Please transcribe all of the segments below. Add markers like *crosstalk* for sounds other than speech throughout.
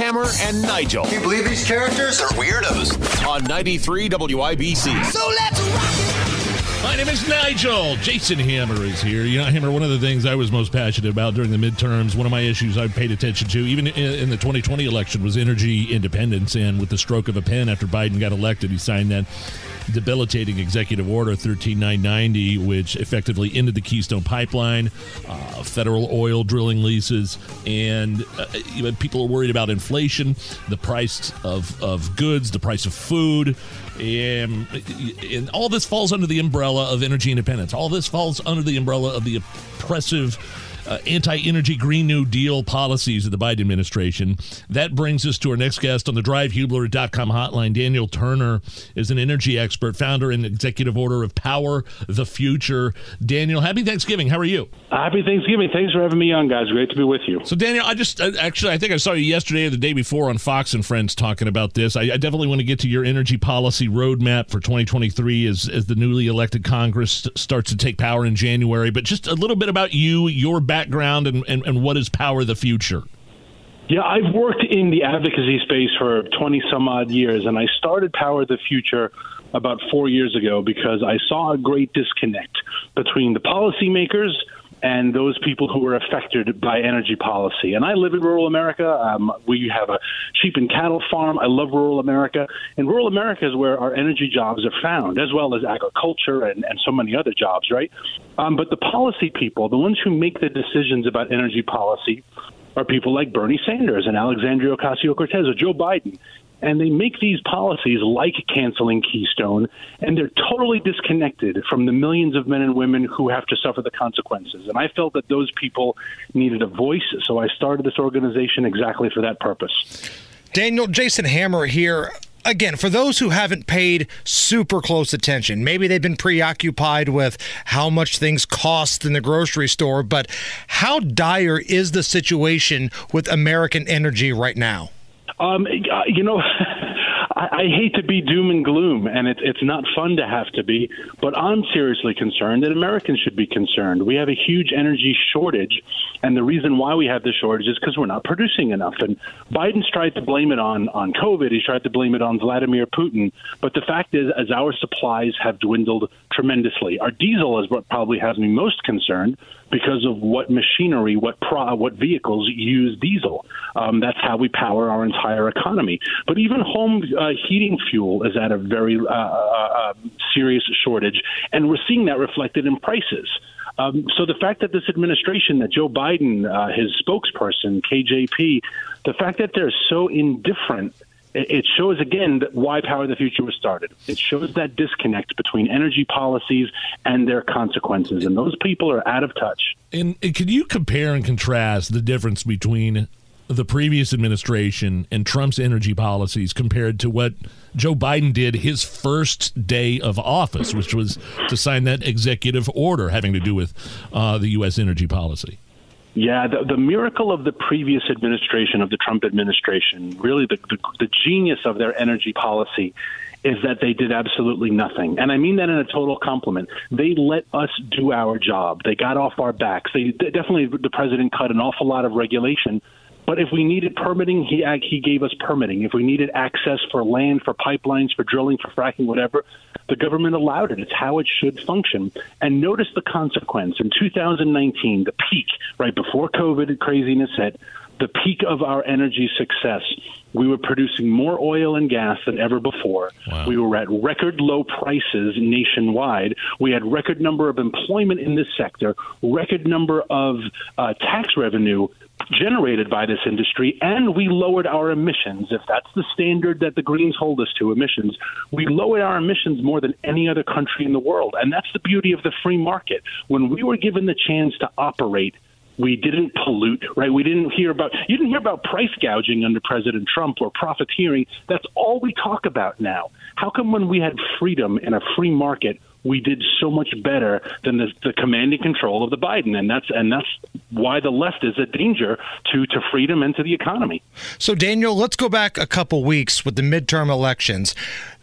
Hammer and Nigel Can you believe these characters are weirdos? on 93 WIBC. So let's rock My name is Nigel. Jason Hammer is here. You know, Hammer, one of the things I was most passionate about during the midterms, one of my issues I paid attention to, even in, in the 2020 election, was energy independence. And with the stroke of a pen after Biden got elected, he signed that debilitating executive order 13990, which effectively ended the Keystone Pipeline, uh, federal oil drilling leases, and uh, people are worried about inflation, the price of, of goods, the price of food. And, and all this falls under the umbrella of energy independence. All this falls under the umbrella of the oppressive uh, anti-energy Green New Deal policies of the Biden administration. That brings us to our next guest on the DriveHubler.com hotline. Daniel Turner is an energy expert, founder and executive order of Power the Future. Daniel, happy Thanksgiving. How are you? Happy Thanksgiving. Thanks for having me on, guys. Great to be with you. So, Daniel, I just uh, actually, I think I saw you yesterday or the day before on Fox and Friends talking about this. I, I definitely want to get to your energy policy roadmap for 2023 as, as the newly elected Congress starts to take power in January. But just a little bit about you, your background, and, and, and what is Power the Future? Yeah, I've worked in the advocacy space for 20 some odd years, and I started Power the Future about four years ago because I saw a great disconnect between the policymakers and those people who are affected by energy policy. And I live in rural America. Um, we have a sheep and cattle farm. I love rural America. And rural America is where our energy jobs are found, as well as agriculture and, and so many other jobs, right? Um, but the policy people, the ones who make the decisions about energy policy, are people like Bernie Sanders and Alexandria Ocasio Cortez or Joe Biden. And they make these policies like canceling Keystone, and they're totally disconnected from the millions of men and women who have to suffer the consequences. And I felt that those people needed a voice, so I started this organization exactly for that purpose. Daniel, Jason Hammer here. Again, for those who haven't paid super close attention, maybe they've been preoccupied with how much things cost in the grocery store, but how dire is the situation with American energy right now? Um, uh, you know, *laughs* I, I hate to be doom and gloom, and it, it's not fun to have to be, but I'm seriously concerned, and Americans should be concerned. We have a huge energy shortage, and the reason why we have the shortage is because we're not producing enough. And Biden's tried to blame it on on COVID. He's tried to blame it on Vladimir Putin. But the fact is, as our supplies have dwindled tremendously, our diesel is what probably has me most concerned because of what machinery, what pro, what vehicles use diesel. Um, that's how we power our entire economy. But even home uh, heating fuel is at a very uh, uh, serious shortage, and we're seeing that reflected in prices. Um, so the fact that this administration, that Joe Biden, uh, his spokesperson, KJP, the fact that they're so indifferent it shows again why Power of the Future was started. It shows that disconnect between energy policies and their consequences, and those people are out of touch. And, and can you compare and contrast the difference between the previous administration and Trump's energy policies compared to what Joe Biden did his first day of office, which was to sign that executive order having to do with uh, the U.S. energy policy? Yeah, the, the miracle of the previous administration, of the Trump administration, really the, the, the genius of their energy policy is that they did absolutely nothing. And I mean that in a total compliment. They let us do our job. They got off our backs. They, they definitely the president cut an awful lot of regulation, but if we needed permitting, he he gave us permitting. If we needed access for land, for pipelines, for drilling, for fracking, whatever, the government allowed it. It's how it should function. And notice the consequence. In 2019, the peak, right before COVID craziness hit, the peak of our energy success. We were producing more oil and gas than ever before. Wow. We were at record low prices nationwide. We had record number of employment in this sector, record number of uh, tax revenue generated by this industry, and we lowered our emissions. If that's the standard that the Greens hold us to, emissions, we lowered our emissions more than any other country in the world. And that's the beauty of the free market. When we were given the chance to operate, We didn't pollute, right? We didn't hear about you didn't hear about price gouging under President Trump or profiteering. That's all we talk about now. How come when we had freedom and a free market, we did so much better than the, the commanding control of the Biden, and that's and that's why the left is a danger to to freedom and to the economy. So, Daniel, let's go back a couple weeks with the midterm elections.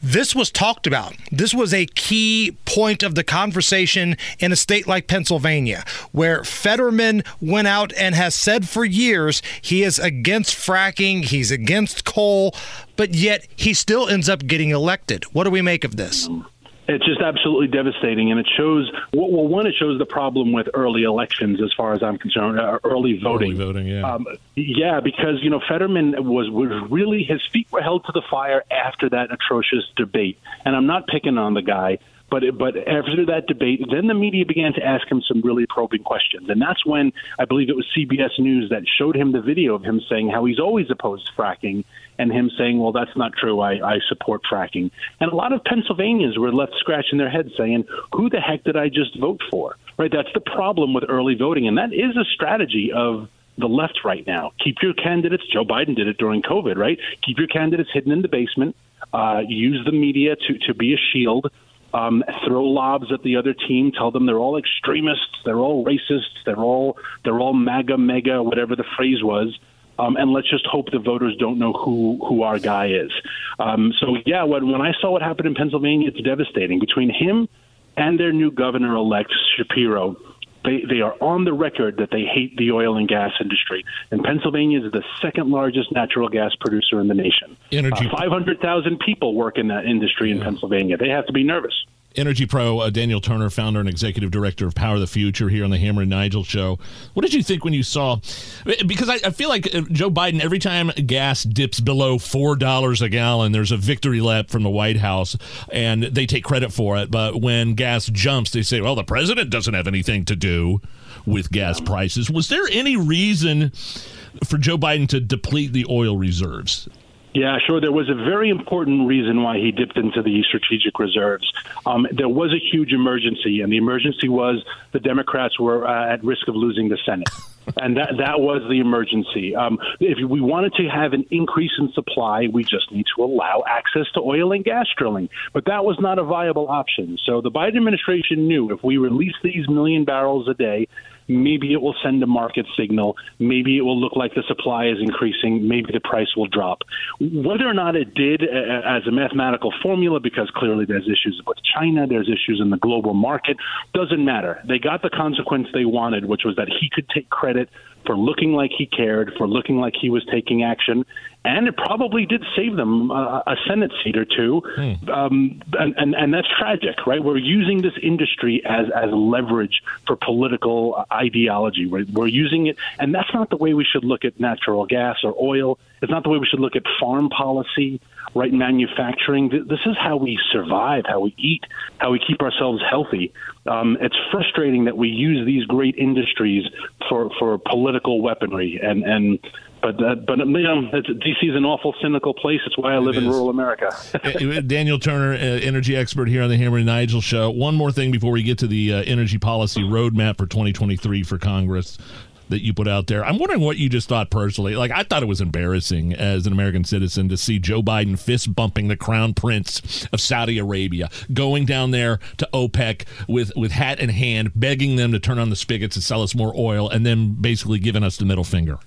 This was talked about. This was a key point of the conversation in a state like Pennsylvania, where Fetterman went out and has said for years he is against fracking, he's against coal, but yet he still ends up getting elected. What do we make of this? Mm. It's just absolutely devastating, and it shows. Well, one, it shows the problem with early elections, as far as I'm concerned, uh, early voting. Early voting, yeah. Um, yeah, because you know Fetterman was was really his feet were held to the fire after that atrocious debate, and I'm not picking on the guy. But but after that debate, then the media began to ask him some really probing questions, and that's when I believe it was CBS News that showed him the video of him saying how he's always opposed fracking, and him saying, "Well, that's not true. I, I support fracking." And a lot of Pennsylvanians were left scratching their heads, saying, "Who the heck did I just vote for?" Right? That's the problem with early voting, and that is a strategy of the left right now. Keep your candidates. Joe Biden did it during COVID, right? Keep your candidates hidden in the basement. Uh, use the media to to be a shield um, throw lobs at the other team, tell them they're all extremists, they're all racists, they're all they're all MAGA, mega, whatever the phrase was. Um, and let's just hope the voters don't know who who our guy is. Um, so yeah, when when I saw what happened in Pennsylvania, it's devastating. Between him and their new governor elect Shapiro, they they are on the record that they hate the oil and gas industry. And Pennsylvania is the second largest natural gas producer in the nation. Energy. Uh, Five hundred thousand people work in that industry in Pennsylvania. They have to be nervous. Energy Pro, uh, Daniel Turner, founder and executive director of Power of the Future here on the Hammer and Nigel show. What did you think when you saw? Because I, I feel like uh, Joe Biden, every time gas dips below $4 a gallon, there's a victory lap from the White House and they take credit for it. But when gas jumps, they say, well, the president doesn't have anything to do with gas prices. Was there any reason for Joe Biden to deplete the oil reserves? Yeah, sure. There was a very important reason why he dipped into the strategic reserves. Um, there was a huge emergency, and the emergency was the Democrats were uh, at risk of losing the Senate. *laughs* and that that was the emergency. Um, if we wanted to have an increase in supply, we just need to allow access to oil and gas drilling. But that was not a viable option. So the Biden administration knew if we release these million barrels a day, maybe it will send a market signal. Maybe it will look like the supply is increasing. Maybe the price will drop. Whether or not it did as a mathematical formula, because clearly there's issues with China, there's issues in the global market, doesn't matter. They got the consequence they wanted, which was that he could take credit for looking like he cared, for looking like he was taking action, and it probably did save them uh, a Senate seat or two. Hmm. Um, and, and, and that's tragic, right? We're using this industry as, as leverage for political ideology. We're, we're using it, and that's not the way we should look at natural gas or oil. It's not the way we should look at farm policy right manufacturing. This is how we survive, how we eat, how we keep ourselves healthy. Um, it's frustrating that we use these great industries for, for political weaponry and and but uh, but you know DC is an awful cynical place. It's why I live in rural America. *laughs* Daniel Turner, uh, energy expert here on the Hammer and Nigel show. One more thing before we get to the uh, energy policy roadmap for 2023 for Congress that you put out there. I'm wondering what you just thought personally. Like, I thought it was embarrassing as an American citizen to see Joe Biden fist bumping the crown prince of Saudi Arabia, going down there to OPEC with, with hat in hand, begging them to turn on the spigots and sell us more oil, and then basically giving us the middle finger.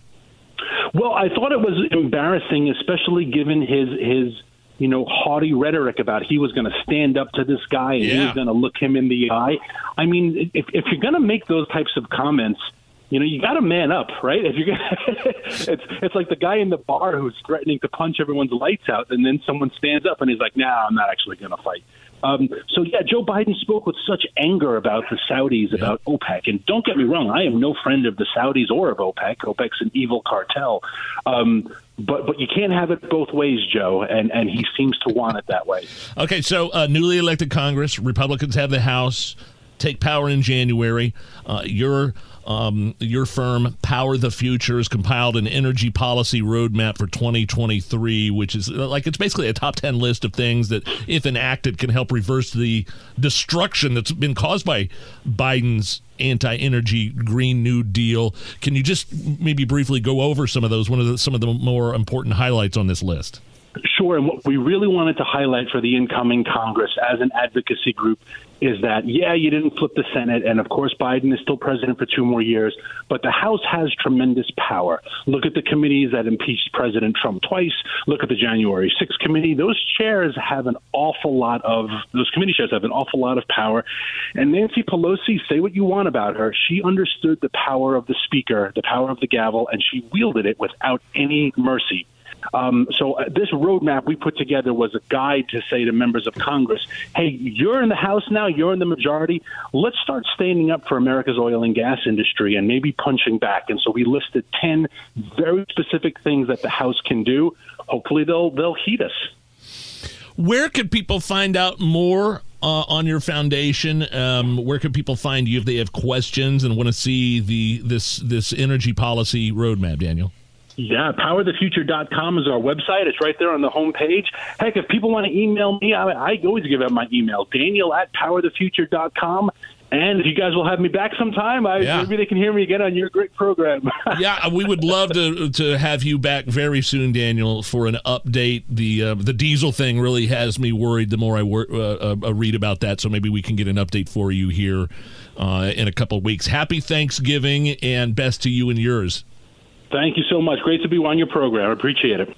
Well, I thought it was embarrassing, especially given his his you know haughty rhetoric about he was going to stand up to this guy and Yeah. he was going to look him in the eye. I mean, if if you're going to make those types of comments, you know, you got to man up, right? If you're gonna, *laughs* it's it's like the guy in the bar who's threatening to punch everyone's lights out, and then someone stands up and he's like, "Nah, I'm not actually going to fight." Um, so yeah, Joe Biden spoke with such anger about the Saudis, about OPEC, and don't get me wrong, I am no friend of the Saudis or of OPEC. OPEC's an evil cartel, um, but but you can't have it both ways, Joe, and and he seems to want it that way. Okay, so uh, newly elected Congress, Republicans have the House. take power in January. Uh, your um, your firm, Power the Future, has compiled an energy policy roadmap for 2023, which is uh, like it's basically a top 10 list of things that, if enacted, can help reverse the destruction that's been caused by Biden's anti energy Green New Deal. Can you just maybe briefly go over some of those, one of the, some of the more important highlights on this list? Sure. And what we really wanted to highlight for the incoming Congress as an advocacy group is that, yeah, you didn't flip the Senate. And of course, Biden is still president for two more years, but the House has tremendous power. Look at the committees that impeached President Trump twice. Look at the January 6th committee. Those chairs have an awful lot of, those committee chairs have an awful lot of power. And Nancy Pelosi, say what you want about her, she understood the power of the speaker, the power of the gavel, and she wielded it without any mercy. Um, so uh, this roadmap we put together was a guide to say to members of Congress, "Hey, you're in the House now. You're in the majority. Let's start standing up for America's oil and gas industry and maybe punching back." And so we listed ten very specific things that the House can do. Hopefully, they'll they'll heed us. Where could people find out more uh, on your foundation? Um, where can people find you if they have questions and want to see the this this energy policy roadmap, Daniel? Yeah, powerthefuture.com is our website. It's right there on the homepage. Heck, if people want to email me, I, I always give out my email, daniel at powerthefuture.com. And if you guys will have me back sometime, I, yeah. maybe they can hear me again on your great program. *laughs* yeah, we would love to to have you back very soon, Daniel, for an update. The uh, the diesel thing really has me worried. The more I wor- uh, uh, read about that, so maybe we can get an update for you here uh, in a couple of weeks. Happy Thanksgiving and best to you and yours. Thank you so much. Great to be on your program. I appreciate it.